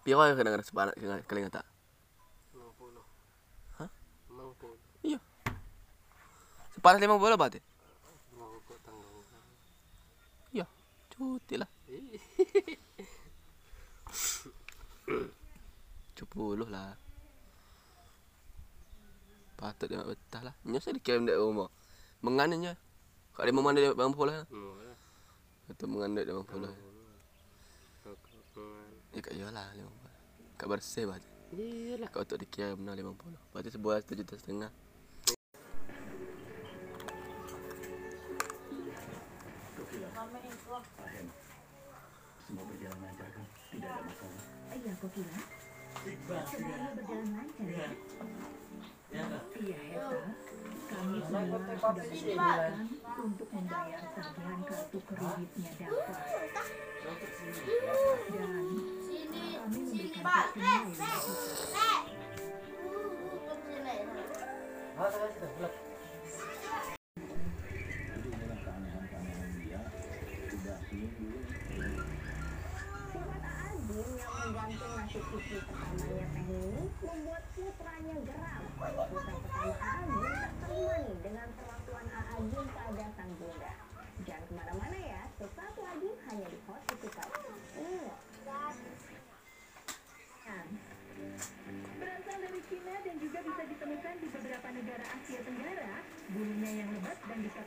Piro ya kadang-kadang sepanak kalian tak? 50. Hah? 50. Iya. Sepanas lima bola berarti? Mau kok tanggung. Iya. Cuti lah. Sepuluh lah. Patut dia betah lah. Nya saya dikirim dari rumah. Mengannya. Kak dia memandai dia bang pula. Atau mengandai dia bang pula. Kok Ya kak iyalah lima puluh. Kak bersih. Iyalah. Kau untuk dikirim benar lima puluh. Berarti sebuah satu juta setengah. Semua berjalan lancar kan? Tidak ada masalah. Iya, kok gila? Semuanya berjalan lancar ya? Iya. Kami semua sudah bersepakat untuk membayar tagihan kartu kreditnya Dava. Membuat putranya geram. Putra dagingnya yang lebat dan bisa